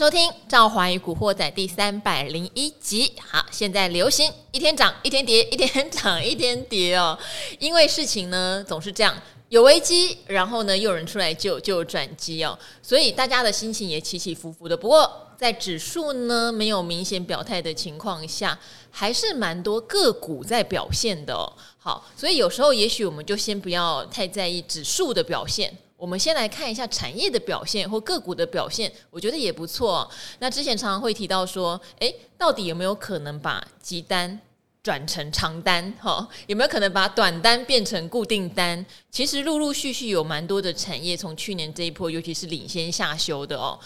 收听《赵华与古惑仔》第三百零一集。好，现在流行一天涨一天跌，一天涨一天跌哦。因为事情呢总是这样，有危机，然后呢又有人出来救，就有转机哦。所以大家的心情也起起伏伏的。不过在指数呢没有明显表态的情况下，还是蛮多个股在表现的哦。好，所以有时候也许我们就先不要太在意指数的表现。我们先来看一下产业的表现或个股的表现，我觉得也不错。那之前常常会提到说，诶，到底有没有可能把急单转成长单？哈，有没有可能把短单变成固定单？其实陆陆续续有蛮多的产业从去年这一波，尤其是领先下修的哦。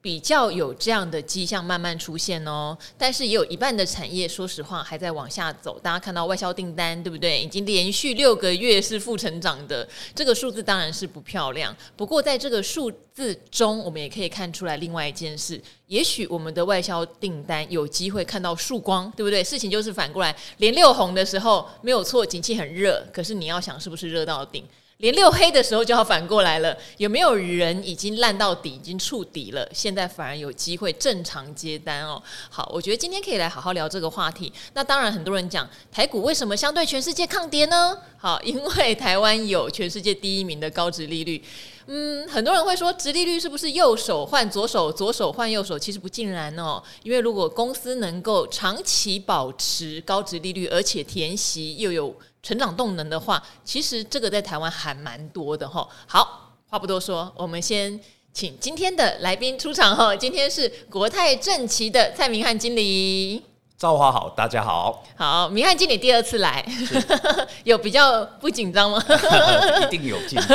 比较有这样的迹象慢慢出现哦，但是也有一半的产业，说实话还在往下走。大家看到外销订单，对不对？已经连续六个月是负成长的，这个数字当然是不漂亮。不过在这个数字中，我们也可以看出来另外一件事，也许我们的外销订单有机会看到曙光，对不对？事情就是反过来，连六红的时候没有错，景气很热，可是你要想是不是热到顶？连六黑的时候就要反过来了，有没有人已经烂到底，已经触底了？现在反而有机会正常接单哦。好，我觉得今天可以来好好聊这个话题。那当然，很多人讲台股为什么相对全世界抗跌呢？好，因为台湾有全世界第一名的高值利率。嗯，很多人会说，值利率是不是右手换左手，左手换右手？其实不尽然哦。因为如果公司能够长期保持高值利率，而且填息又有成长动能的话，其实这个在台湾还蛮多的哈。好，话不多说，我们先请今天的来宾出场哈。今天是国泰正奇的蔡明汉经理。赵华好，大家好。好，明翰经理第二次来，有比较不紧张吗？一定有进步。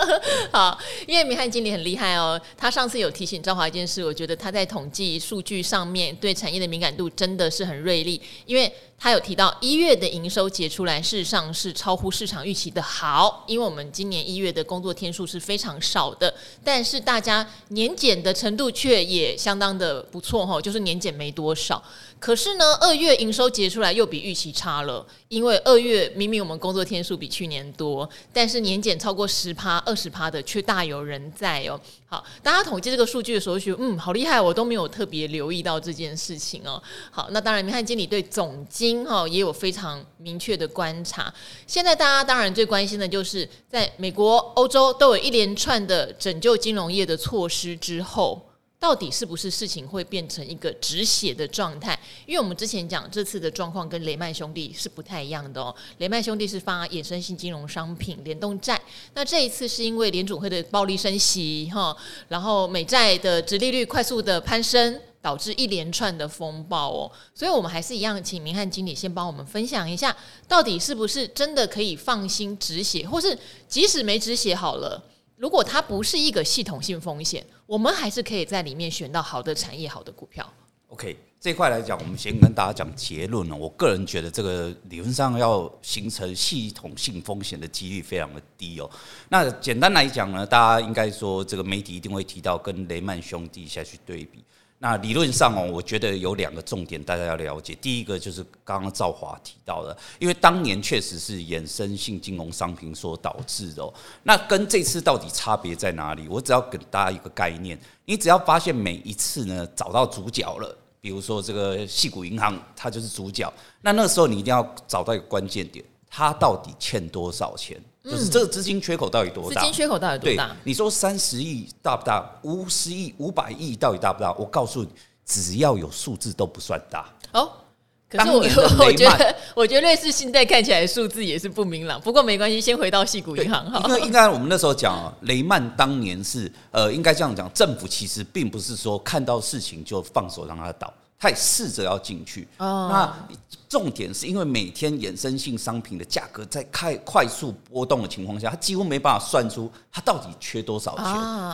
好，因为明翰经理很厉害哦。他上次有提醒赵华一件事，我觉得他在统计数据上面对产业的敏感度真的是很锐利，因为。他有提到一月的营收结出来，事实上是超乎市场预期的好，因为我们今年一月的工作天数是非常少的，但是大家年检的程度却也相当的不错哈，就是年检没多少。可是呢，二月营收结出来又比预期差了，因为二月明明我们工作天数比去年多，但是年减超过十趴、二十趴的却大有人在哦。好，大家统计这个数据的时候，觉得嗯，好厉害，我都没有特别留意到这件事情哦。好，那当然，明翰经理对总经哈也有非常明确的观察。现在大家当然最关心的就是，在美国、欧洲都有一连串的拯救金融业的措施之后，到底是不是事情会变成一个止血的状态？因为我们之前讲这次的状况跟雷曼兄弟是不太一样的哦。雷曼兄弟是发衍生性金融商品联动债，那这一次是因为联准会的暴力升息哈，然后美债的殖利率快速的攀升。导致一连串的风暴哦，所以我们还是一样，请明翰经理先帮我们分享一下，到底是不是真的可以放心止血，或是即使没止血好了，如果它不是一个系统性风险，我们还是可以在里面选到好的产业、好的股票。OK，这块来讲，我们先跟大家讲结论了。我个人觉得，这个理论上要形成系统性风险的几率非常的低哦。那简单来讲呢，大家应该说，这个媒体一定会提到跟雷曼兄弟下去对比。那理论上哦，我觉得有两个重点大家要了解。第一个就是刚刚赵华提到的，因为当年确实是衍生性金融商品所导致的。那跟这次到底差别在哪里？我只要给大家一个概念，你只要发现每一次呢找到主角了，比如说这个矽谷银行，它就是主角。那那个时候你一定要找到一个关键点，它到底欠多少钱？就是这个资金缺口到底多大？资金缺口到底多大？你说三十亿大不大？五十亿、五百亿到底大不大？我告诉你，只要有数字都不算大。哦，可是我我觉得，我觉得瑞士信贷看起来数字也是不明朗。不过没关系，先回到矽谷银行哈。因为应该我们那时候讲，雷曼当年是呃，应该这样讲，政府其实并不是说看到事情就放手让它倒，他也试着要进去。哦，那。重点是因为每天衍生性商品的价格在开快速波动的情况下，它几乎没办法算出它到底缺多少钱，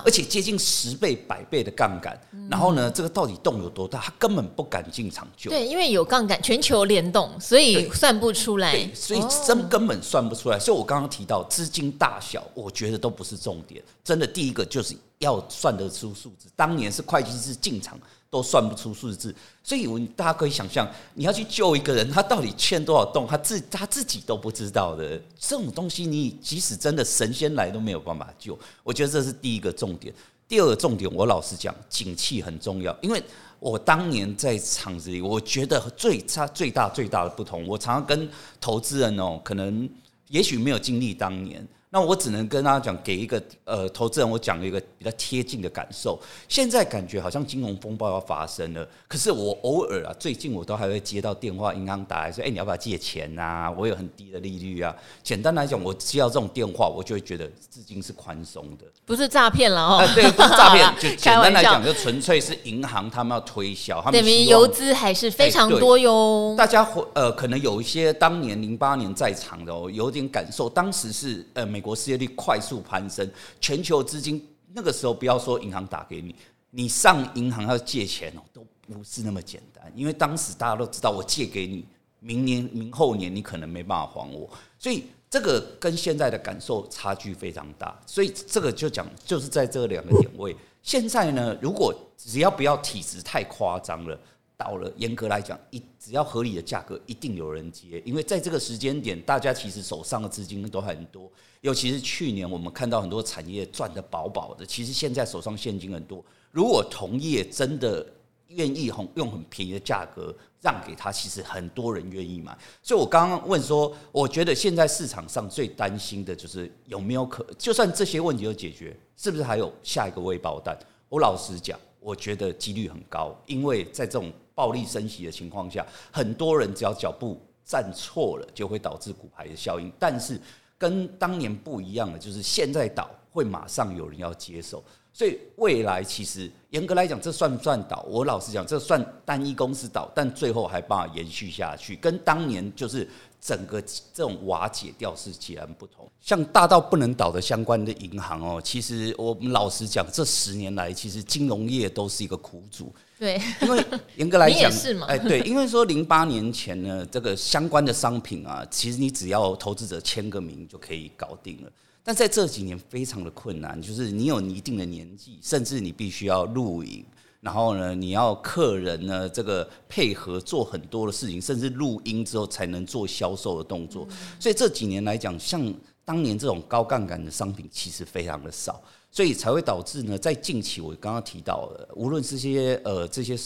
而且接近十倍、百倍的杠杆。然后呢，这个到底洞有多大，他根本不敢进场救。对，因为有杠杆，全球联动，所以算不出来。对，所以真根本算不出来。所以我刚刚提到资金大小，我觉得都不是重点。真的，第一个就是要算得出数字。当年是会计师进场。都算不出数字，所以我大家可以想象，你要去救一个人，他到底欠多少洞，他自他自己都不知道的这种东西，你即使真的神仙来都没有办法救。我觉得这是第一个重点。第二个重点，我老实讲，景气很重要，因为我当年在厂子里，我觉得最差、最大、最大的不同，我常常跟投资人哦，可能也许没有经历当年。那我只能跟大家讲，给一个呃投资人，我讲一个比较贴近的感受。现在感觉好像金融风暴要发生了，可是我偶尔啊，最近我都还会接到电话，银行打来说：“哎，你要不要借钱呐？我有很低的利率啊。”简单来讲，我接到这种电话，我就会觉得资金是宽松的，不是诈骗了哦。啊，对，不是诈骗，就简单来讲，就纯粹是银行他们要推销，他们等于游资还是非常多哟。大家呃，可能有一些当年零八年在场的哦，有点感受，当时是呃美国失业率快。速攀升，全球资金那个时候不要说银行打给你，你上银行要借钱哦，都不是那么简单。因为当时大家都知道，我借给你，明年、明后年你可能没办法还我，所以这个跟现在的感受差距非常大。所以这个就讲，就是在这两个点位。现在呢，如果只要不要体质太夸张了。到了，严格来讲，一只要合理的价格，一定有人接。因为在这个时间点，大家其实手上的资金都很多，尤其是去年我们看到很多产业赚得饱饱的，其实现在手上现金很多。如果同业真的愿意用用很便宜的价格让给他，其实很多人愿意买。所以我刚刚问说，我觉得现在市场上最担心的就是有没有可，就算这些问题都解决，是不是还有下一个未爆弹？我老实讲，我觉得几率很高，因为在这种。暴力升息的情况下，很多人只要脚步站错了，就会导致骨牌的效应。但是跟当年不一样的，就是现在倒会马上有人要接手，所以未来其实严格来讲，这算不算倒？我老实讲，这算单一公司倒，但最后还办法延续下去，跟当年就是。整个这种瓦解掉是截然不同，像大到不能倒的相关的银行哦，其实我们老实讲，这十年来其实金融业都是一个苦主。对，因为严格来讲，是吗？哎，对，因为说零八年前呢，这个相关的商品啊，其实你只要投资者签个名就可以搞定了。但在这几年非常的困难，就是你有你一定的年纪，甚至你必须要录影。然后呢，你要客人呢，这个配合做很多的事情，甚至录音之后才能做销售的动作。所以这几年来讲，像当年这种高杠杆的商品其实非常的少，所以才会导致呢，在近期我刚刚提到的，无论是这些呃这些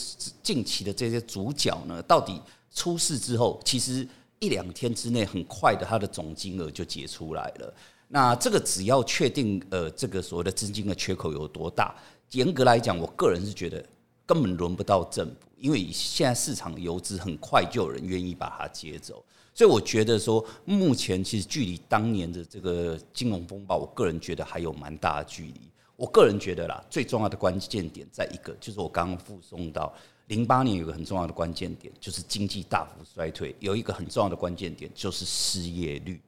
近期的这些主角呢，到底出事之后，其实一两天之内，很快的它的总金额就结出来了。那这个只要确定呃这个所谓的资金的缺口有多大。严格来讲，我个人是觉得根本轮不到政府，因为现在市场游资很快就有人愿意把它接走，所以我觉得说，目前其实距离当年的这个金融风暴，我个人觉得还有蛮大的距离。我个人觉得啦，最重要的关键点在一个，就是我刚刚附送到零八年有个很重要的关键点，就是经济大幅衰退，有一个很重要的关键点就是失业率。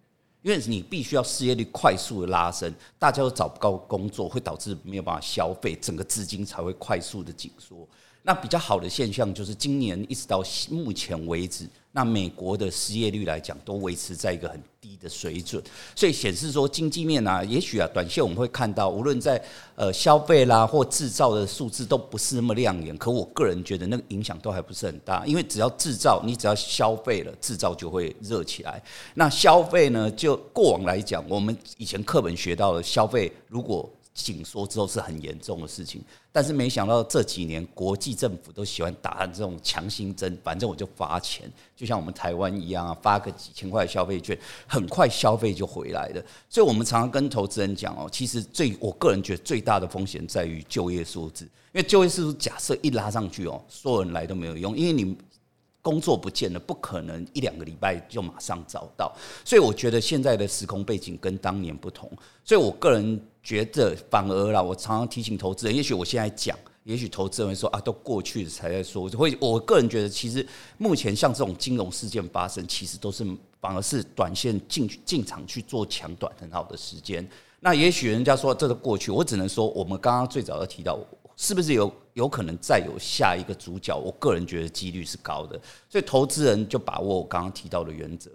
因为你必须要失业率快速的拉升，大家都找不到工作，会导致没有办法消费，整个资金才会快速的紧缩。那比较好的现象就是今年一直到目前为止。那美国的失业率来讲，都维持在一个很低的水准，所以显示说经济面啊，也许啊，短线我们会看到，无论在呃消费啦或制造的数字都不是那么亮眼。可我个人觉得那个影响都还不是很大，因为只要制造，你只要消费了，制造就会热起来。那消费呢，就过往来讲，我们以前课本学到的消费，如果紧缩之后是很严重的事情，但是没想到这几年国际政府都喜欢打这种强心针，反正我就发钱，就像我们台湾一样啊，发个几千块消费券，很快消费就回来了。所以我们常常跟投资人讲哦，其实最我个人觉得最大的风险在于就业数字，因为就业数字假设一拉上去哦，所有人来都没有用，因为你工作不见了，不可能一两个礼拜就马上找到。所以我觉得现在的时空背景跟当年不同，所以我个人。觉得反而啦，我常常提醒投资人，也许我现在讲，也许投资人说啊，都过去了才在说。会，我个人觉得，其实目前像这种金融事件发生，其实都是反而是短线进进场去做抢短很好的时间。那也许人家说这个过去，我只能说，我们刚刚最早要提到，是不是有有可能再有下一个主角？我个人觉得几率是高的，所以投资人就把握我刚刚提到的原则。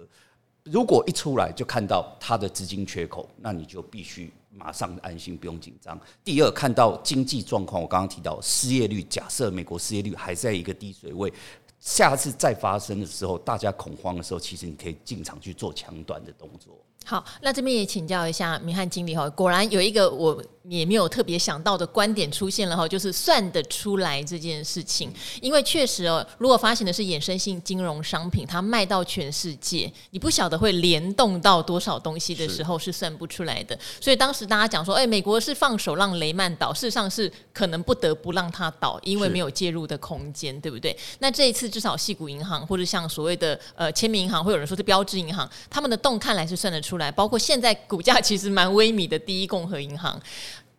如果一出来就看到他的资金缺口，那你就必须马上安心，不用紧张。第二，看到经济状况，我刚刚提到失业率，假设美国失业率还在一个低水位，下次再发生的时候，大家恐慌的时候，其实你可以进场去做抢短的动作。好，那这边也请教一下明翰经理哈，果然有一个我也没有特别想到的观点出现了哈，就是算得出来这件事情，因为确实哦，如果发行的是衍生性金融商品，它卖到全世界，你不晓得会联动到多少东西的时候是算不出来的。所以当时大家讲说，哎，美国是放手让雷曼倒，事实上是可能不得不让它倒，因为没有介入的空间，对不对？那这一次至少细谷银行或者像所谓的呃签名银行，会有人说是标志银行，他们的动看来是算得出出来，包括现在股价其实蛮微米的第一共和银行，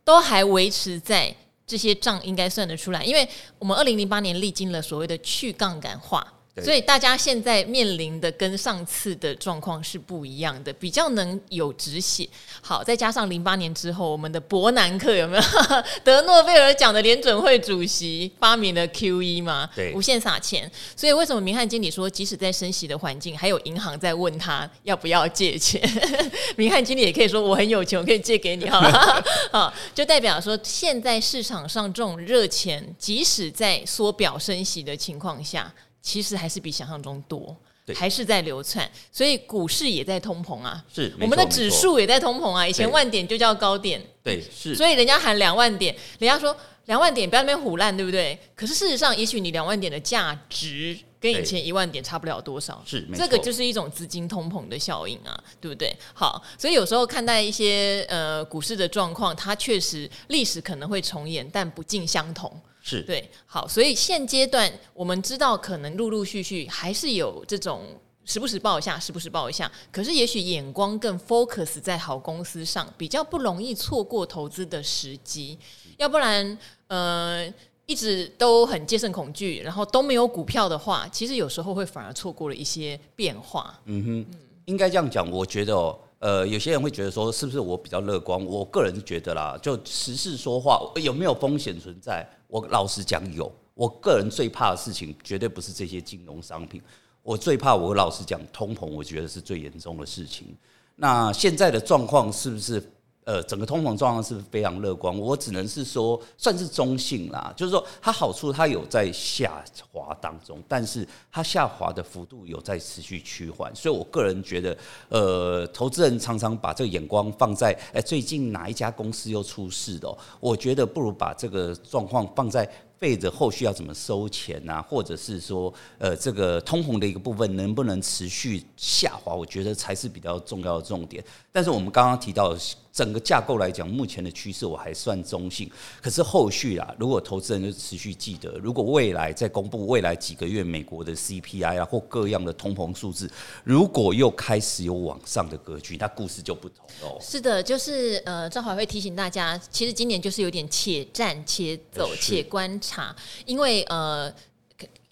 都还维持在这些账应该算得出来，因为我们二零零八年历经了所谓的去杠杆化。所以大家现在面临的跟上次的状况是不一样的，比较能有止血。好，再加上零八年之后，我们的伯南克有没有 得诺贝尔奖的联准会主席发明了 QE 嘛？对，无限撒钱。所以为什么明翰经理说，即使在升息的环境，还有银行在问他要不要借钱？明翰经理也可以说我很有钱，我可以借给你，好了，好，就代表说现在市场上这种热钱，即使在缩表升息的情况下。其实还是比想象中多，还是在流窜，所以股市也在通膨啊。是，我们的指数也在通膨啊。以前万点就叫高点，对，是。所以人家喊两万点，人家说两万点不要那边唬烂，对不对？可是事实上，也许你两万点的价值跟以前一万点差不了多少。是，这个就是一种资金通膨的效应啊，对不对？好，所以有时候看待一些呃股市的状况，它确实历史可能会重演，但不尽相同。是对，好，所以现阶段我们知道，可能陆陆续续还是有这种时不时报一下，时不时报一下。可是也许眼光更 focus 在好公司上，比较不容易错过投资的时机。要不然，呃，一直都很戒慎恐惧，然后都没有股票的话，其实有时候会反而错过了一些变化。嗯哼，嗯应该这样讲，我觉得哦。呃，有些人会觉得说，是不是我比较乐观？我个人觉得啦，就实事说话，有没有风险存在？我老实讲，有。我个人最怕的事情，绝对不是这些金融商品。我最怕，我老实讲，通膨，我觉得是最严重的事情。那现在的状况是不是？呃，整个通膨状况是非常乐观，我只能是说算是中性啦。就是说，它好处它有在下滑当中，但是它下滑的幅度有在持续趋缓，所以我个人觉得，呃，投资人常常把这个眼光放在，哎，最近哪一家公司又出事了？我觉得不如把这个状况放在。背着后续要怎么收钱啊，或者是说，呃，这个通膨的一个部分能不能持续下滑？我觉得才是比较重要的重点。但是我们刚刚提到整个架构来讲，目前的趋势我还算中性。可是后续啊，如果投资人就持续记得，如果未来再公布未来几个月美国的 CPI 啊或各样的通膨数字，如果又开始有往上的格局，那故事就不同了。是的，就是呃，赵华会提醒大家，其实今年就是有点且战且走且观察。因为呃，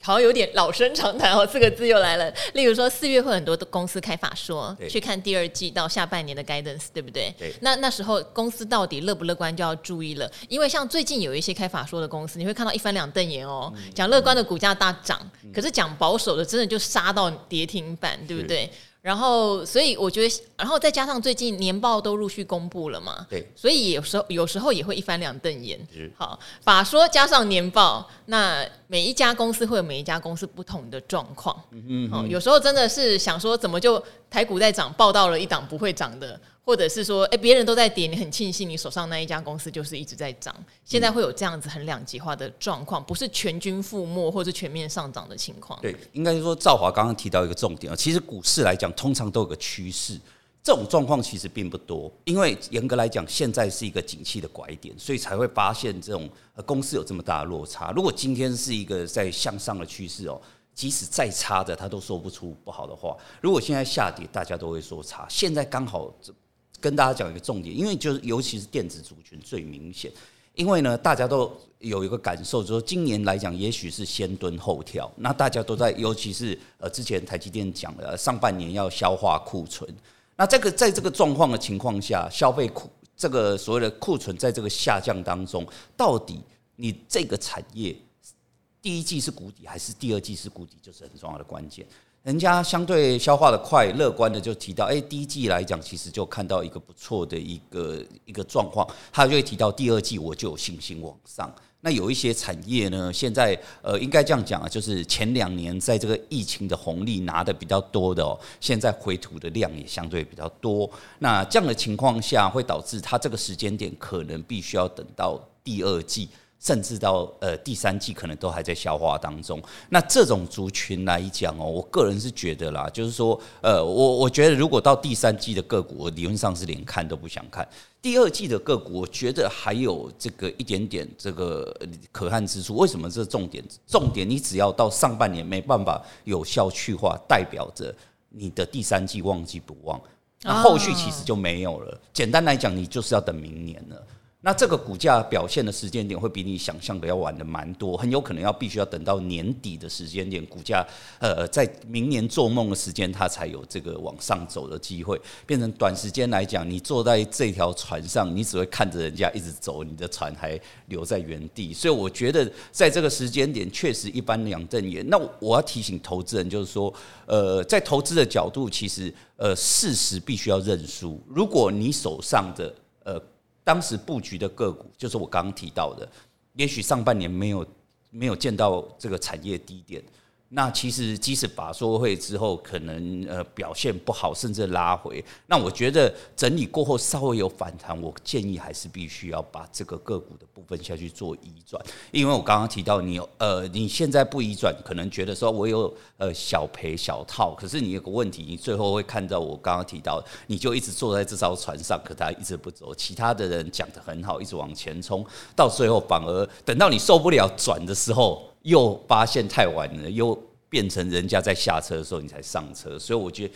好像有点老生常谈哦，四个字又来了。例如说，四月会很多的公司开法说，去看第二季到下半年的 guidance，对不对？对。那那时候公司到底乐不乐观就要注意了，因为像最近有一些开法说的公司，你会看到一翻两瞪眼哦，讲乐观的股价大涨，可是讲保守的真的就杀到跌停板，对不对？然后，所以我觉得，然后再加上最近年报都陆续公布了嘛，对，所以有时候有时候也会一翻两瞪眼。好，法说加上年报，那每一家公司会有每一家公司不同的状况。嗯嗯，有时候真的是想说，怎么就台股在涨，报到了一档不会涨的。或者是说，哎，别人都在跌，你很庆幸你手上那一家公司就是一直在涨。现在会有这样子很两极化的状况，不是全军覆没或者全面上涨的情况。对，应该是说赵华刚刚提到一个重点啊，其实股市来讲，通常都有个趋势，这种状况其实并不多，因为严格来讲，现在是一个景气的拐点，所以才会发现这种呃公司有这么大的落差。如果今天是一个在向上的趋势哦，即使再差的，他都说不出不好的话。如果现在下跌，大家都会说差。现在刚好跟大家讲一个重点，因为就是尤其是电子族群最明显，因为呢，大家都有一个感受，就是今年来讲，也许是先蹲后跳，那大家都在，尤其是呃之前台积电讲的上半年要消化库存，那这个在这个状况的情况下，消费库这个所谓的库存在这个下降当中，到底你这个产业第一季是谷底还是第二季是谷底，就是很重要的关键。人家相对消化的快，乐观的就提到，哎，第一季来讲，其实就看到一个不错的一个一个状况，他就会提到第二季我就有信心往上。那有一些产业呢，现在呃，应该这样讲啊，就是前两年在这个疫情的红利拿得比较多的哦，现在回吐的量也相对比较多。那这样的情况下，会导致它这个时间点可能必须要等到第二季。甚至到呃第三季可能都还在消化当中。那这种族群来讲哦，我个人是觉得啦，就是说呃，我我觉得如果到第三季的个股，我理论上是连看都不想看。第二季的个股，我觉得还有这个一点点这个可看之处。为什么这重点？重点你只要到上半年没办法有效去化，代表着你的第三季旺季不旺，那后续其实就没有了。简单来讲，你就是要等明年了。那这个股价表现的时间点会比你想象的要晚的蛮多，很有可能要必须要等到年底的时间点，股价呃在明年做梦的时间，它才有这个往上走的机会。变成短时间来讲，你坐在这条船上，你只会看着人家一直走，你的船还留在原地。所以我觉得在这个时间点，确实一般两瞪眼。那我要提醒投资人，就是说，呃，在投资的角度，其实呃事实必须要认输。如果你手上的呃。当时布局的个股，就是我刚刚提到的，也许上半年没有没有见到这个产业低点。那其实即使把说会之后可能呃表现不好，甚至拉回，那我觉得整理过后稍微有反弹，我建议还是必须要把这个个股的部分下去做移转，因为我刚刚提到你呃你现在不移转，可能觉得说我有呃小赔小套，可是你有个问题，你最后会看到我刚刚提到，你就一直坐在这艘船上，可它一直不走，其他的人讲得很好，一直往前冲，到最后反而等到你受不了转的时候。又发现太晚了，又变成人家在下车的时候你才上车，所以我觉得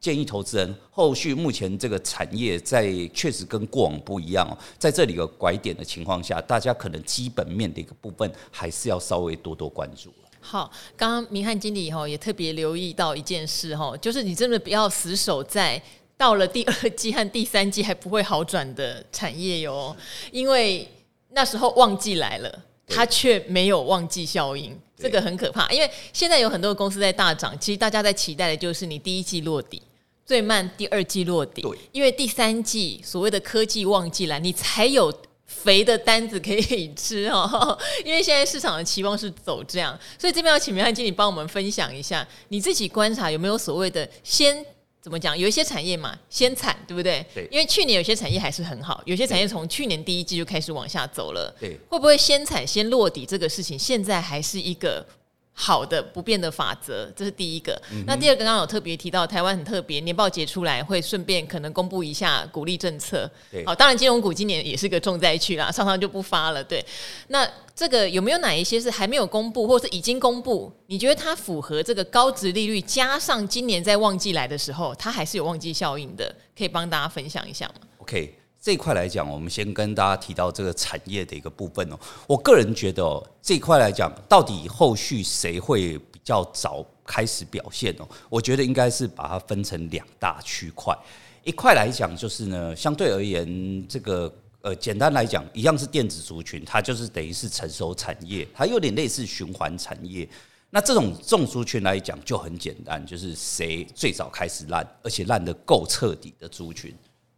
建议投资人后续目前这个产业在确实跟过往不一样哦，在这里有拐点的情况下，大家可能基本面的一个部分还是要稍微多多关注。好，刚刚明翰经理哈也特别留意到一件事哈，就是你真的不要死守在到了第二季和第三季还不会好转的产业哟，因为那时候旺季来了。它却没有旺季效应，这个很可怕。因为现在有很多公司在大涨，其实大家在期待的就是你第一季落底，最慢第二季落底。因为第三季所谓的科技旺季来，你才有肥的单子可以吃哦。因为现在市场的期望是走这样，所以这边要请明翰经理帮我们分享一下，你自己观察有没有所谓的先。怎么讲？有一些产业嘛，先惨，对不对？对。因为去年有些产业还是很好，有些产业从去年第一季就开始往下走了。对。会不会先惨先落底这个事情，现在还是一个好的不变的法则？这是第一个。嗯、那第二个，刚刚有特别提到，台湾很特别，年报结出来会顺便可能公布一下鼓励政策。对。好，当然金融股今年也是个重灾区啦，常常就不发了。对。那。这个有没有哪一些是还没有公布，或是已经公布？你觉得它符合这个高值利率，加上今年在旺季来的时候，它还是有旺季效应的，可以帮大家分享一下吗？OK，这一块来讲，我们先跟大家提到这个产业的一个部分哦。我个人觉得哦，这一块来讲，到底后续谁会比较早开始表现哦？我觉得应该是把它分成两大区块，一块来讲就是呢，相对而言这个。呃，简单来讲，一样是电子族群，它就是等于是成熟产业，它有点类似循环产业。那这种种族群来讲就很简单，就是谁最早开始烂，而且烂得够彻底的族群，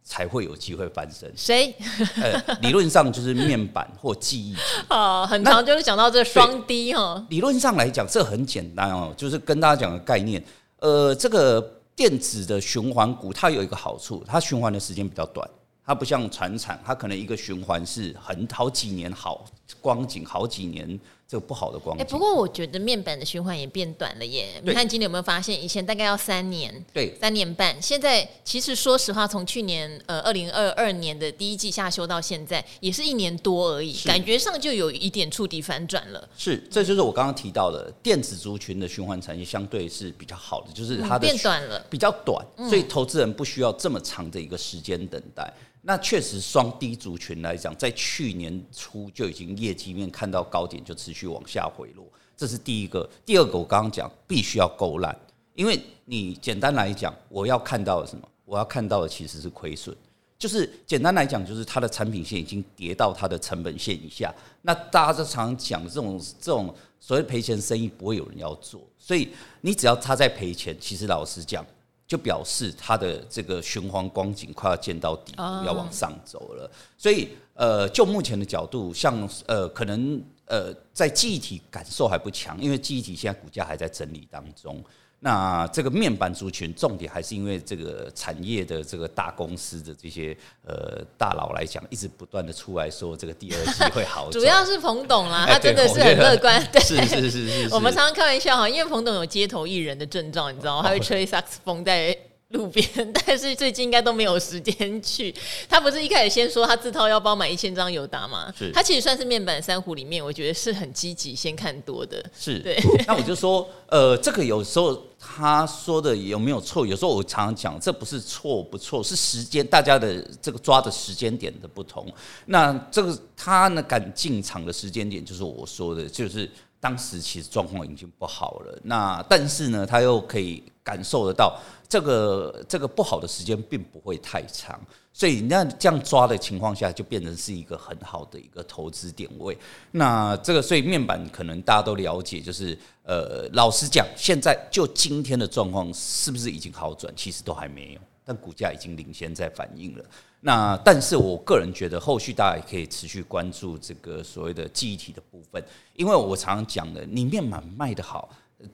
才会有机会翻身。谁？呃，理论上就是面板或记忆体。哦，很常就是讲到这双低哈。理论上来讲，这很简单哦，就是跟大家讲个概念。呃，这个电子的循环股，它有一个好处，它循环的时间比较短。它不像传产，它可能一个循环是很好几年好光景，好几年这个不好的光景。哎，不过我觉得面板的循环也变短了耶。你看今年有没有发现，以前大概要三年，对，三年半，现在其实说实话，从去年呃二零二二年的第一季下修到现在，也是一年多而已，感觉上就有一点触底反转了。是，这就是我刚刚提到的电子族群的循环产业相对是比较好的，就是它的变短了，比较短，所以投资人不需要这么长的一个时间等待。那确实，双低族群来讲，在去年初就已经业绩面看到高点，就持续往下回落，这是第一个。第二个，我刚刚讲必须要够烂，因为你简单来讲，我要看到的什么？我要看到的其实是亏损，就是简单来讲，就是它的产品线已经跌到它的成本线以下。那大家都常常讲这种这种所谓赔钱生意不会有人要做，所以你只要他在赔钱，其实老实讲，就表示它的这个循环光景快要见到底部，要往上走了。所以呃，就目前的角度，像呃，可能呃，在记忆体感受还不强，因为记忆体现在股价还在整理当中。那这个面板族群重点还是因为这个产业的这个大公司的这些呃大佬来讲，一直不断的出来说这个第二季会好。主要是彭董啦，他真的是很乐观。对，是是是是。我们常常开玩笑哈，因为彭董有街头艺人的症状，你知道吗？他会吹萨克斯风在路边，但是最近应该都没有时间去。他不是一开始先说他自掏腰包买一千张友达吗？是。他其实算是面板三虎里面，我觉得是很积极先看多的。是对。那我就说，呃，这个有时候。他说的有没有错？有时候我常常讲，这不是错不错，是时间大家的这个抓的时间点的不同。那这个他呢敢进场的时间点，就是我说的，就是当时其实状况已经不好了。那但是呢，他又可以感受得到，这个这个不好的时间并不会太长。所以那这样抓的情况下，就变成是一个很好的一个投资点位。那这个所以面板可能大家都了解，就是呃，老实讲，现在就今天的状况是不是已经好转？其实都还没有，但股价已经领先在反应了。那但是我个人觉得，后续大家也可以持续关注这个所谓的记忆体的部分，因为我常常讲的，你面板卖得好，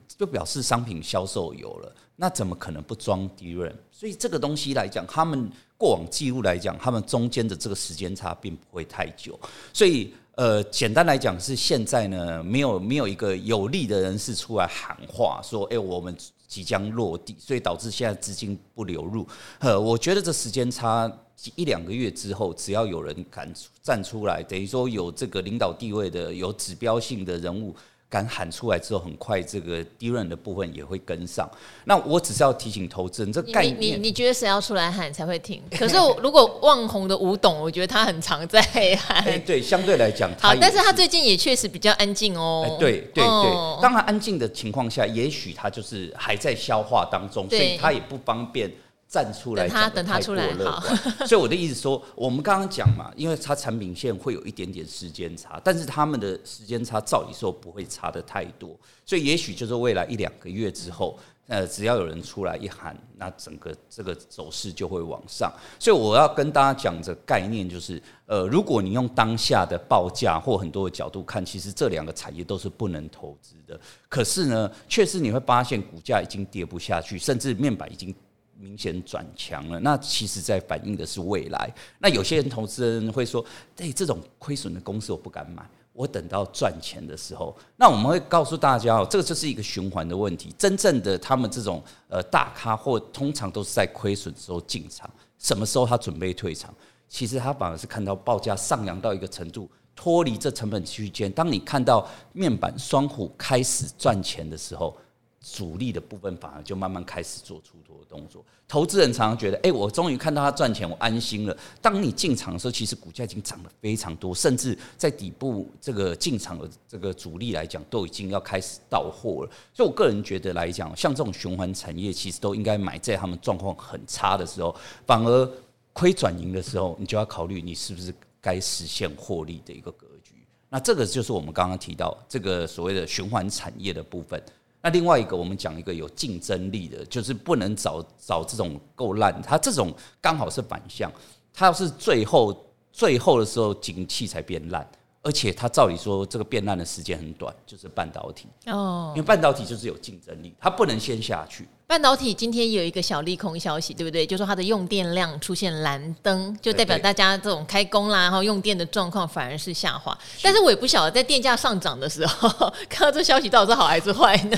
就表示商品销售有了，那怎么可能不装 DRAM？所以这个东西来讲，他们。过往记录来讲，他们中间的这个时间差并不会太久，所以呃，简单来讲是现在呢，没有没有一个有利的人士出来喊话说，哎，我们即将落地，所以导致现在资金不流入。呃，我觉得这时间差一两个月之后，只要有人敢站出来，等于说有这个领导地位的、有指标性的人物。敢喊出来之后，很快这个 DRAM 的部分也会跟上。那我只是要提醒投资人，这概念，你你，你觉得谁要出来喊才会停？可是如果旺宏的吴董，我觉得他很常在喊。欸、对，相对来讲，好，但是他最近也确实比较安静哦。欸、对对对，哦、当然安静的情况下，也许他就是还在消化当中，所以他也不方便。站出来，他等他出来好。所以我的意思说，我们刚刚讲嘛，因为它产品线会有一点点时间差，但是他们的时间差照理说不会差的太多，所以也许就是未来一两个月之后，呃，只要有人出来一喊，那整个这个走势就会往上。所以我要跟大家讲的概念，就是呃，如果你用当下的报价或很多的角度看，其实这两个产业都是不能投资的。可是呢，确实你会发现股价已经跌不下去，甚至面板已经。明显转强了，那其实在反映的是未来。那有些人投资人会说：“对，这种亏损的公司我不敢买，我等到赚钱的时候。”那我们会告诉大家哦，这个就是一个循环的问题。真正的他们这种呃大咖或通常都是在亏损的时候进场，什么时候他准备退场？其实他反而是看到报价上扬到一个程度，脱离这成本区间。当你看到面板双虎开始赚钱的时候。主力的部分反而就慢慢开始做出脱的动作，投资人常常觉得，哎，我终于看到他赚钱，我安心了。当你进场的时候，其实股价已经涨得非常多，甚至在底部这个进场的这个主力来讲，都已经要开始到货了。所以我个人觉得来讲，像这种循环产业，其实都应该买在他们状况很差的时候，反而亏转盈的时候，你就要考虑你是不是该实现获利的一个格局。那这个就是我们刚刚提到这个所谓的循环产业的部分。那另外一个，我们讲一个有竞争力的，就是不能找找这种够烂，它这种刚好是反向，它要是最后最后的时候景气才变烂，而且它照理说这个变烂的时间很短，就是半导体哦，因为半导体就是有竞争力，它不能先下去。半导体今天有一个小利空消息，对不对？就说它的用电量出现蓝灯，就代表大家这种开工啦，然后用电的状况反而是下滑。但是我也不晓得，在电价上涨的时候，看到这消息到底是好还是坏呢？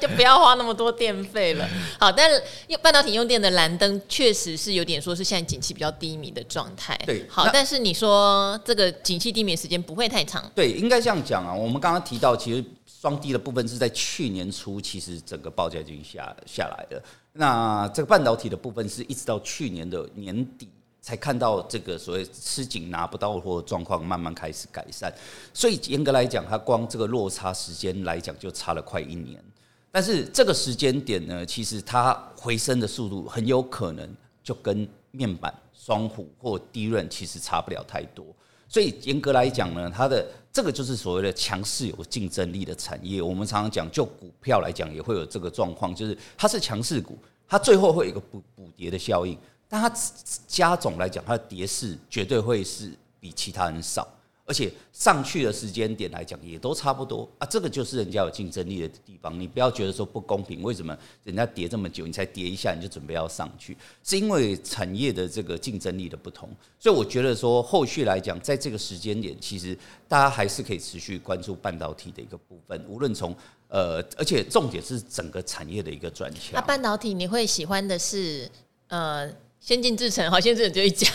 就不要花那么多电费了。好，但是半导体用电的蓝灯确实是有点说是现在景气比较低迷的状态。对，好，但是你说这个景气低迷时间不会太长。对，应该这样讲啊。我们刚刚提到，其实。双低的部分是在去年初，其实整个报价就已经下下来了。那这个半导体的部分是一直到去年的年底才看到这个所谓吃紧拿不到货状况慢慢开始改善。所以严格来讲，它光这个落差时间来讲就差了快一年。但是这个时间点呢，其实它回升的速度很有可能就跟面板双虎或低润其实差不了太多。所以严格来讲呢，它的这个就是所谓的强势有竞争力的产业。我们常常讲，就股票来讲，也会有这个状况，就是它是强势股，它最后会有一个补补跌的效应，但它加总来讲，它的跌势绝对会是比其他人少。而且上去的时间点来讲也都差不多啊，这个就是人家有竞争力的地方。你不要觉得说不公平，为什么人家跌这么久，你才跌一下你就准备要上去？是因为产业的这个竞争力的不同。所以我觉得说后续来讲，在这个时间点，其实大家还是可以持续关注半导体的一个部分。无论从呃，而且重点是整个产业的一个转强。那半导体你会喜欢的是呃？先进制程，好，先进制程就一家。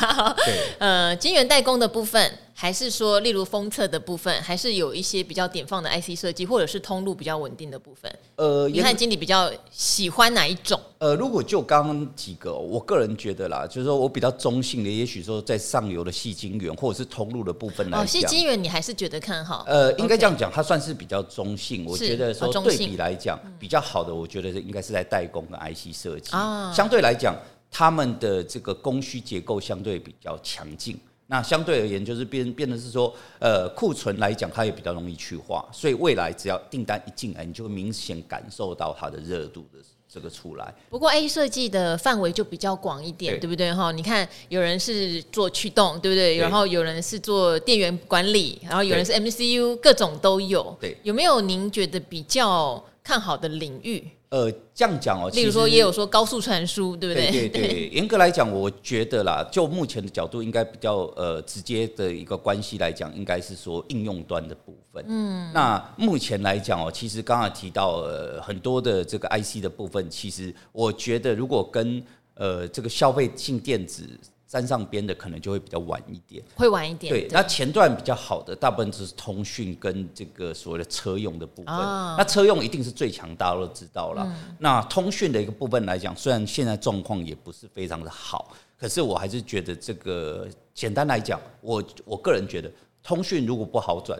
对，呃，晶圆代工的部分，还是说，例如封测的部分，还是有一些比较典放的 IC 设计，或者是通路比较稳定的部分。呃，你看经理比较喜欢哪一种？呃，如果就刚刚几个，我个人觉得啦，就是说我比较中性的，也许说在上游的细晶圆或者是通路的部分来讲，矽晶圆你还是觉得看好？呃，应该这样讲，它算是比较中性。我觉得说对比来讲，比较好的，我觉得应该是在代工跟 IC 设计啊，相对来讲。他们的这个供需结构相对比较强劲，那相对而言就是变变得是说，呃，库存来讲它也比较容易去化，所以未来只要订单一进来，你就会明显感受到它的热度的这个出来。不过 A 设计的范围就比较广一点，对，对不对哈？你看有人是做驱动，对不对？对，然后有人是做电源管理，然后有人是 MCU，各种都有。对，有没有您觉得比较看好的领域？呃，这样讲哦，例如说也有说高速传输，对不对？对对对，严格来讲，我觉得啦，就目前的角度，应该比较呃直接的一个关系来讲，应该是说应用端的部分。嗯，那目前来讲哦，其实刚才提到呃很多的这个 IC 的部分，其实我觉得如果跟呃这个消费性电子。沾上边的可能就会比较晚一点，会晚一点。对，那前段比较好的，大部分就是通讯跟这个所谓的车用的部分。哦、那车用一定是最强，大家都知道了。嗯、那通讯的一个部分来讲，虽然现在状况也不是非常的好，可是我还是觉得这个简单来讲，我我个人觉得通讯如果不好转，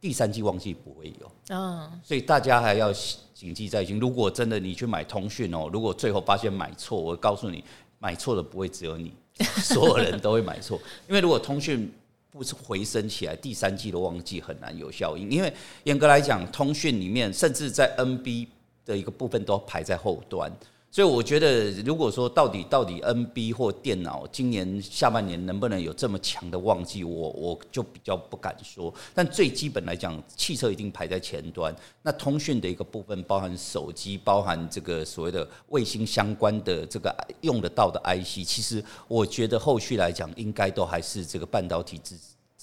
第三季旺季不会有。嗯、所以大家还要谨记在心。如果真的你去买通讯哦，如果最后发现买错，我告诉你，买错的不会只有你。所有人都会买错，因为如果通讯不是回升起来，第三季的旺季很难有效应。因为严格来讲，通讯里面甚至在 NB 的一个部分都排在后端。所以我觉得，如果说到底到底 NB 或电脑今年下半年能不能有这么强的旺季，我我就比较不敢说。但最基本来讲，汽车一定排在前端。那通讯的一个部分，包含手机，包含这个所谓的卫星相关的这个用得到的 IC，其实我觉得后续来讲，应该都还是这个半导体之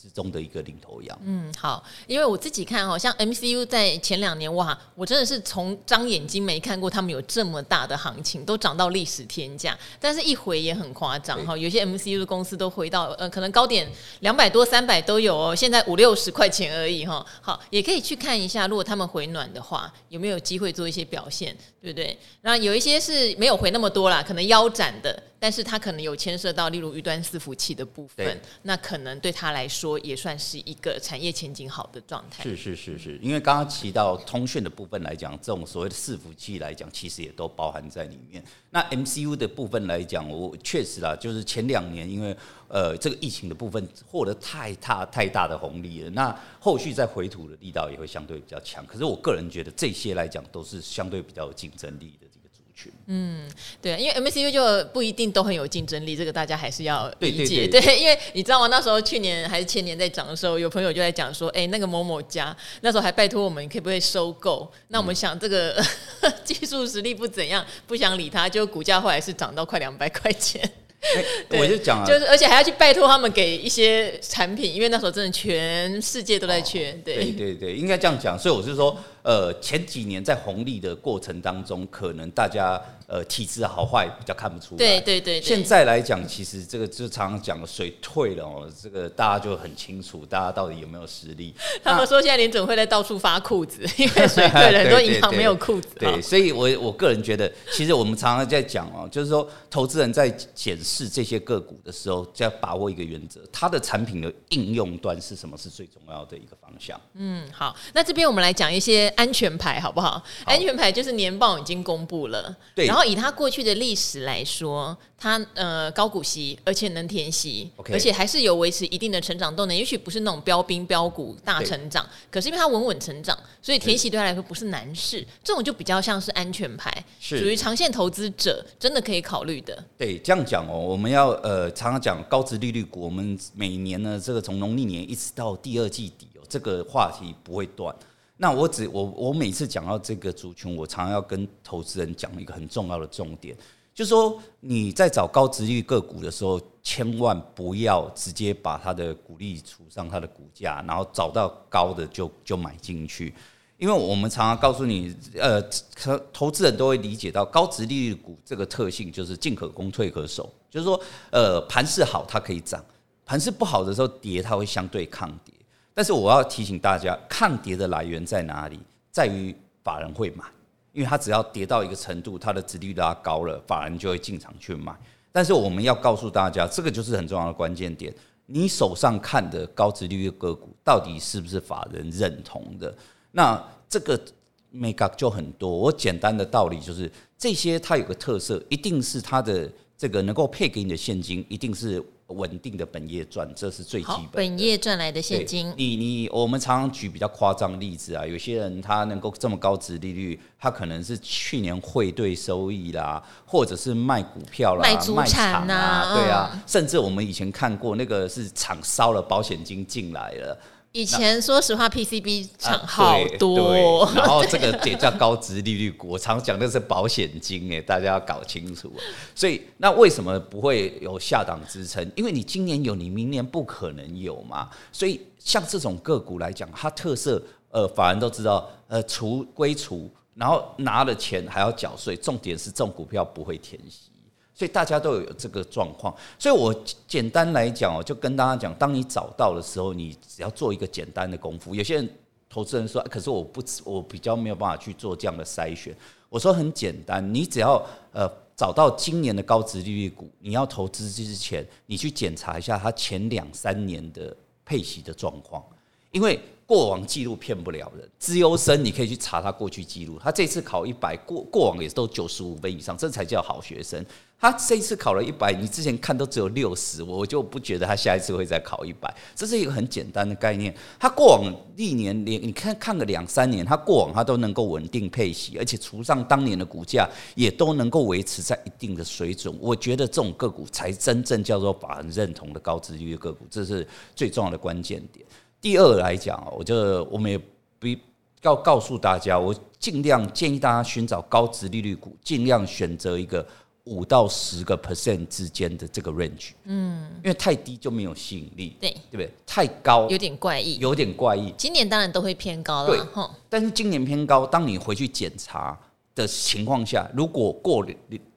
之中的一个领头羊。嗯，好，因为我自己看，好像 MCU 在前两年哇，我真的是从张眼睛没看过他们有这么大的行情，都涨到历史天价。但是一回也很夸张哈，有些 MCU 的公司都回到呃，可能高点两百多、三百都有哦，现在五六十块钱而已哈。好，也可以去看一下，如果他们回暖的话，有没有机会做一些表现，对不对？那有一些是没有回那么多啦，可能腰斩的。但是它可能有牵涉到，例如云端伺服器的部分，那可能对他来说也算是一个产业前景好的状态。是是是是，因为刚刚提到通讯的部分来讲，这种所谓的伺服器来讲，其实也都包含在里面。那 MCU 的部分来讲，我确实啦，就是前两年因为呃这个疫情的部分获得太大太大的红利了，那后续再回吐的力道也会相对比较强。可是我个人觉得这些来讲都是相对比较有竞争力的。嗯，对，因为 MCU 就不一定都很有竞争力，这个大家还是要理解。对，对，对，对，因为你知道吗？那时候去年还是前年在涨的时候，有朋友就在讲说，哎，那个某某家那时候还拜托我们可不可以收购？那我们想这个、嗯、技术实力不怎样，不想理他，就股价后来是涨到快两百块钱。对我就讲啊，就是而且还要去拜托他们给一些产品，因为那时候真的全世界都在缺。哦、对对对，应该这样讲。所以我是说，呃，前几年在红利的过程当中，可能大家。呃，体质好坏比较看不出来。对对对，对。现在来讲，其实这个就常常讲水退了哦，这个大家就很清楚，大家到底有没有实力。他们说现在联准会在到处发裤子，因为 水退了，很多银行没有裤子。对，所以我我个人觉得，其实我们常常在讲哦，就是说投资人在检视这些个股的时候，就要把握一个原则，它的产品的应用端是什么是最重要的一个方向。嗯，好，那这边我们来讲一些安全牌，好不好？好，安全牌就是年报已经公布了，对，然后以它过去的历史来说，它呃高股息，而且能填息而且还是有维持一定的成长动能，也许不是那种标兵标股大成长，可是因为它稳稳成长，所以填息对它来说不是难事，这种就比较像是安全牌，属于长线投资者真的可以考虑的。对，这样讲哦，我们要呃常常讲高值利率股，我们每年呢这个从农历年一直到第二季底哦，这个话题不会断。那我只我我每次讲到这个族群，我常常要跟投资人讲一个很重要的重点，就是说你在找高值率个股的时候，千万不要直接把它的股利除上它的股价，然后找到高的就就买进去，因为我们常常告诉你，呃，投资人都会理解到高值利率股这个特性就是进可攻退可守，就是说，呃，盘势好它可以涨，盘势不好的时候跌它会相对抗跌。但是我要提醒大家，抗跌的来源在哪里？在于法人会买，因为它只要跌到一个程度，它的殖利率拉高了，法人就会进场去买。但是我们要告诉大家，这个就是很重要的关键点。你手上看的高殖利率个股，到底是不是法人认同的？那这个 make up 就很多。我简单的道理就是，这些它有个特色，一定是它的这个能够配给你的现金，一定是。稳定的本业赚，这是最基本。本业赚来的现金，你你我们常常举比较夸张的例子啊，有些人他能够这么高值利率，他可能是去年汇兑收益啦，或者是卖股票啦、卖祖产啊，对啊，甚至我们以前看过那个是厂烧了保险金进来了。以前说实话，PCB 厂好多，然后这个也叫高值利率股，我常讲的是保险金，哎，大家要搞清楚。所以那为什么不会有下档支撑？因为你今年有，你明年不可能有嘛。所以像这种个股来讲，它特色，呃，法人都知道，呃，除归除，然后拿了钱还要缴税，重点是这种股票不会填息。所以大家都有这个状况，所以我简单来讲哦，就跟大家讲，当你找到的时候，你只要做一个简单的功夫。有些人投资人说，可是我不，我比较没有办法去做这样的筛选。我说很简单，你只要呃找到今年的高值利率股，你要投资之前，你去检查一下它前两三年的配息的状况，因为。过往记录骗不了人，资优生你可以去查他过去记录，他这次考一百，过过往也都九十五分以上，这才叫好学生。他这一次考了一百，你之前看都只有六十，我就不觉得他下一次会再考一百。这是一个很简单的概念。他过往历年连你看看个两三年，他过往他都能够稳定配息，而且除上当年的股价也都能够维持在一定的水准。我觉得这种个股才真正叫做法人认同的高殖利率个股，这是最重要的关键点。第二来讲，我就我们也不要告诉大家，我尽量建议大家寻找高值利率股，尽量选择一个五到十个 percent 之间的这个 range。嗯，因为太低就没有吸引力，对对不对？太高有点怪异，有点怪异。今年当然都会偏高了，对。但是今年偏高，当你回去检查的情况下，如果过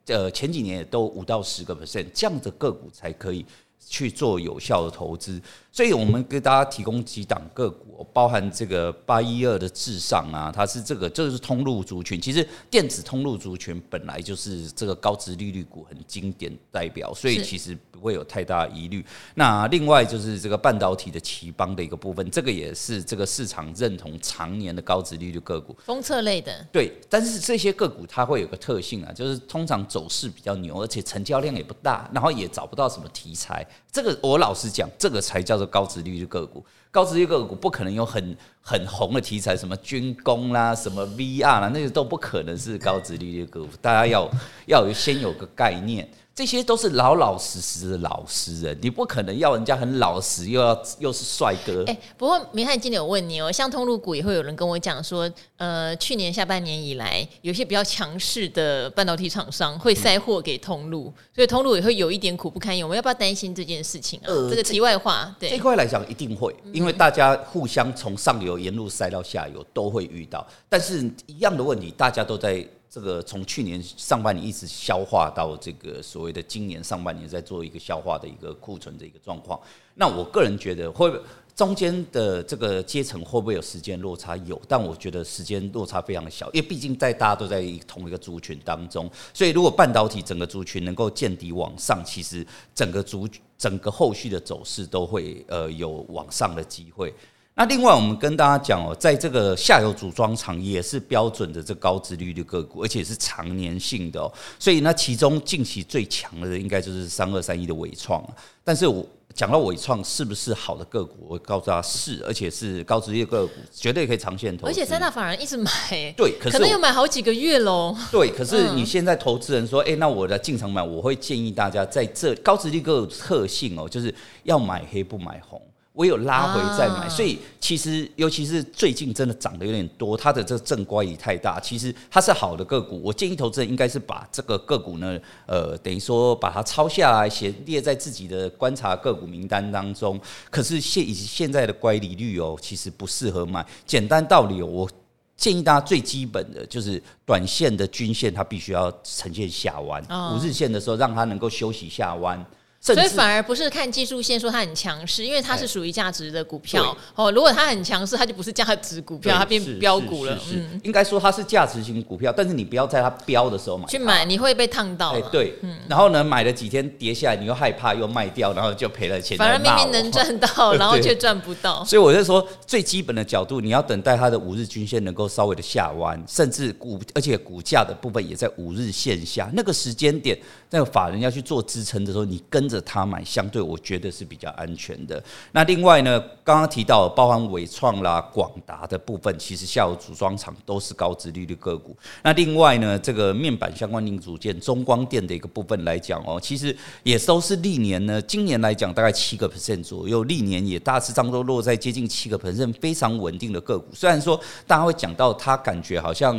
呃前几年也都五到十个 percent，这样的个股才可以去做有效的投资。所以我们给大家提供几档个股，包含这个八一二的至上啊，它是这个这就是通路族群。其实电子通路族群本来就是这个高值利率股很经典代表，所以其实不会有太大疑虑。那另外就是这个半导体的奇邦的一个部分，这个也是这个市场认同常年的高值利率个股，封测类的。对，但是这些个股它会有个特性啊，就是通常走势比较牛，而且成交量也不大，然后也找不到什么题材。这个我老实讲，这个才叫做。高值率的个股，高值率个股不可能有很很红的题材，什么军工啦，什么 VR 啦，那些都不可能是高值率的个股。大家要要先有个概念。这些都是老老实实的老实人，你不可能要人家很老实，又要又是帅哥。哎、欸，不过明翰今天有问你哦，像通路股也会有人跟我讲说，呃，去年下半年以来，有些比较强势的半导体厂商会塞货给通路，嗯、所以通路也会有一点苦不堪言。我们要不要担心这件事情啊？呃、这个题外话，对这块来讲一定会，因为大家互相从上游沿路塞到下游都会遇到，但是一样的问题，大家都在。这个从去年上半年一直消化到这个所谓的今年上半年，在做一个消化的一个库存的一个状况。那我个人觉得会中间的这个阶层会不会有时间落差？有，但我觉得时间落差非常小，因为毕竟在大家都在同一个族群当中，所以如果半导体整个族群能够见底往上，其实整个族整个后续的走势都会呃有往上的机会。那另外，我们跟大家讲哦，在这个下游组装厂也是标准的这高殖利率个股，而且是长年性的哦。所以那其中近期最强的应该就是三二三一的伟创。但是我讲到伟创是不是好的个股，我告诉大家是，而且是高殖利率个股，绝对可以长线投资。而且三大法人一直买，对，可，是可能有买好几个月喽。对，可是你现在投资人说，哎、欸，那我的进场买，我会建议大家在这高殖利率个股特性哦，就是要买黑不买红。我有拉回再买，所以其实尤其是最近真的涨得有点多，它的这个正乖离太大。其实它是好的个股，我建议投资人应该是把这个个股呢，呃，等于说把它抄下来，写列在自己的观察个股名单当中。可是现以现在的乖离率哦，其实不适合买。简单道理，我建议大家最基本的就是短线的均线它必须要呈现下弯，五日线的时候让它能够休息下弯。所以反而不是看技术线说它很强势，因为它是属于价值的股票哦。如果它很强势，它就不是价值股票，它变标股了。嗯，应该说它是价值型股票，但是你不要在它标的时候买。去买你会被烫到。哎，对，然后呢，买了几天跌下来，你又害怕又卖掉，然后就赔了钱。反而明明能赚到，然后却赚不到。所以我就说，最基本的角度，你要等待它的五日均线能够稍微的下弯，甚至股而且股价的部分也在五日线下那个时间点，那个法人要去做支撑的时候，你跟着他买，相对我觉得是比较安全的。那另外呢，刚刚提到包含纬创啦、广达的部分，其实下游组装厂都是高值利率个股。那另外呢，这个面板相关零组件、中光电的一个部分来讲哦，其实也都是历年呢，今年来讲大概七个 percent 左右，历年也大致上都落在接近七个 percent，非常稳定的个股。虽然说大家会讲到它，感觉好像。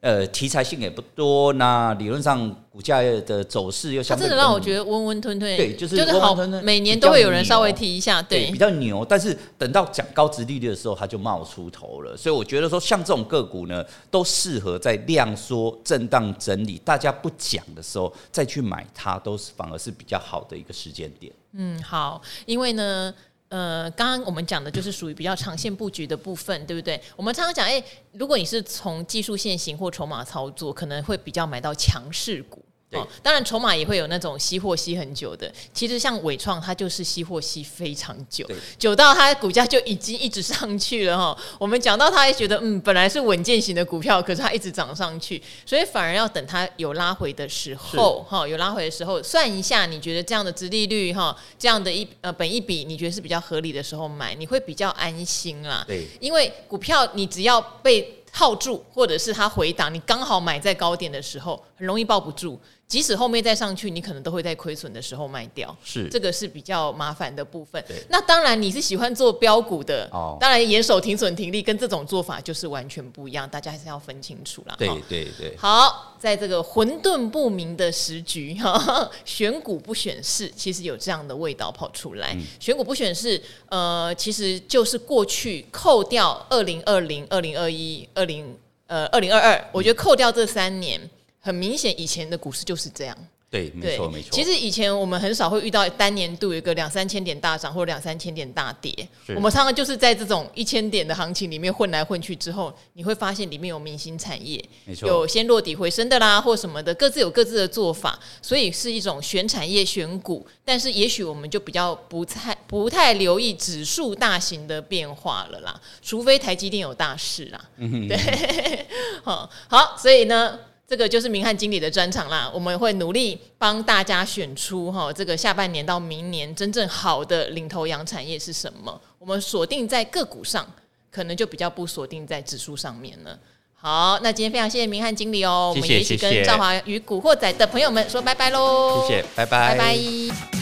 呃，题材性也不多，那理论上股价的走势又相对，它真的让我觉得温温吞吞，对，就是就是好，每年都会有人稍微提一下，对，对，比较牛。但是等到讲高值利率的时候，它就冒出头了。所以我觉得说，像这种个股呢，都适合在量缩、震荡整理，大家不讲的时候再去买它，都是反而是比较好的一个时间点。嗯，好，因为呢。呃，刚刚我们讲的就是属于比较长线布局的部分，对不对？我们常常讲，诶，如果你是从技术线型或筹码操作，可能会比较买到强势股。哦，当然筹码也会有那种吸货吸很久的。其实像伟创，它就是吸货吸非常久，久到它股价就已经一直上去了哈。我们讲到它也觉得，嗯，本来是稳健型的股票，可是它一直涨上去，所以反而要等它有拉回的时候，哈，有拉回的时候，算一下，你觉得这样的殖利率哈，这样的一呃本一比，你觉得是比较合理的时候买，你会比较安心啦。对，因为股票你只要被套住，或者是它回档，你刚好买在高点的时候，很容易抱不住。即使后面再上去，你可能都会在亏损的时候卖掉，是这个是比较麻烦的部分。那当然你是喜欢做标股的，哦，当然严守停损停利跟这种做法就是完全不一样，大家还是要分清楚啦。对对对。好，在这个混沌不明的时局，哈，选股不选市，其实有这样的味道跑出来。嗯、选股不选市，呃，其实就是过去扣掉二零二零、二零二一、二零呃二零二二，我觉得扣掉这三年。很明显，以前的股市就是这样。对，没错没错。其实以前我们很少会遇到单年度有一个两三千点大涨或者两三千点大跌。我们常常就是在这种一千点的行情里面混来混去之后，你会发现里面有明星产业，有先落底回升的啦，或什么的，各自有各自的做法。所以是一种选产业选股，但是也许我们就比较不太不太留意指数大型的变化了啦，除非台积电有大事啦。嗯哼，对，好，好，所以呢。这个就是明翰经理的专场啦，我们会努力帮大家选出哈，这个下半年到明年真正好的领头羊产业是什么？我们锁定在个股上，可能就比较不锁定在指数上面了。好，那今天非常谢谢明翰经理哦，我们也一起跟赵华与古惑仔的朋友们说拜拜喽，谢谢，拜拜，拜拜。